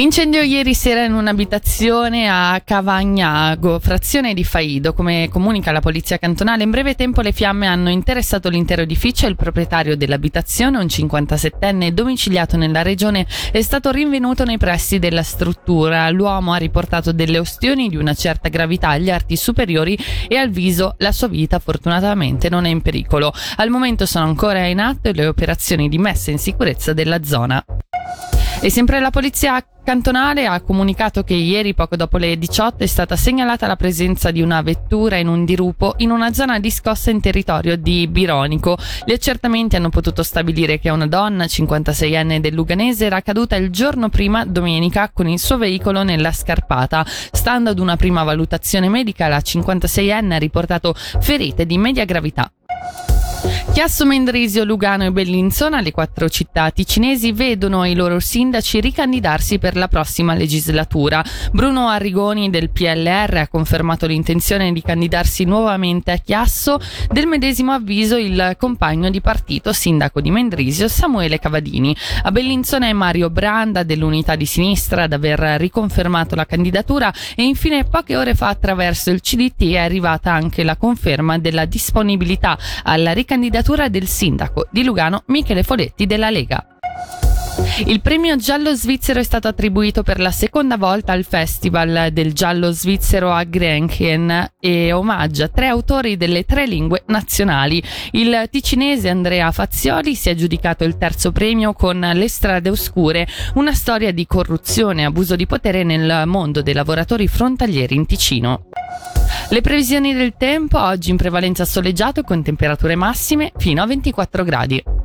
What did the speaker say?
Incendio ieri sera in un'abitazione a Cavagnago, frazione di Faido. Come comunica la polizia cantonale, in breve tempo le fiamme hanno interessato l'intero edificio e il proprietario dell'abitazione, un 57enne domiciliato nella regione, è stato rinvenuto nei pressi della struttura. L'uomo ha riportato delle ostioni di una certa gravità agli arti superiori e al viso. La sua vita fortunatamente non è in pericolo. Al momento sono ancora in atto le operazioni di messa in sicurezza della zona. E sempre la polizia cantonale ha comunicato che ieri, poco dopo le 18, è stata segnalata la presenza di una vettura in un dirupo in una zona discossa in territorio di Bironico. Gli accertamenti hanno potuto stabilire che una donna, 56enne del Luganese, era caduta il giorno prima, domenica, con il suo veicolo nella scarpata. Stando ad una prima valutazione medica, la 56enne ha riportato ferite di media gravità. Chiasso, Mendrisio, Lugano e Bellinzona, le quattro città ticinesi, vedono i loro sindaci ricandidarsi per la prossima legislatura. Bruno Arrigoni del PLR ha confermato l'intenzione di candidarsi nuovamente a Chiasso, del medesimo avviso il compagno di partito, sindaco di Mendrisio, Samuele Cavadini. A Bellinzona è Mario Branda dell'Unità di Sinistra ad aver riconfermato la candidatura e infine poche ore fa attraverso il CDT è arrivata anche la conferma della disponibilità alla ricandidatura del sindaco di Lugano Michele Foletti della Lega. Il premio giallo svizzero è stato attribuito per la seconda volta al Festival del giallo svizzero a Grenchen e omaggia tre autori delle tre lingue nazionali. Il ticinese Andrea Fazioli si è aggiudicato il terzo premio con Le strade oscure, una storia di corruzione e abuso di potere nel mondo dei lavoratori frontalieri in Ticino. Le previsioni del tempo oggi in prevalenza soleggiato con temperature massime fino a 24 gradi.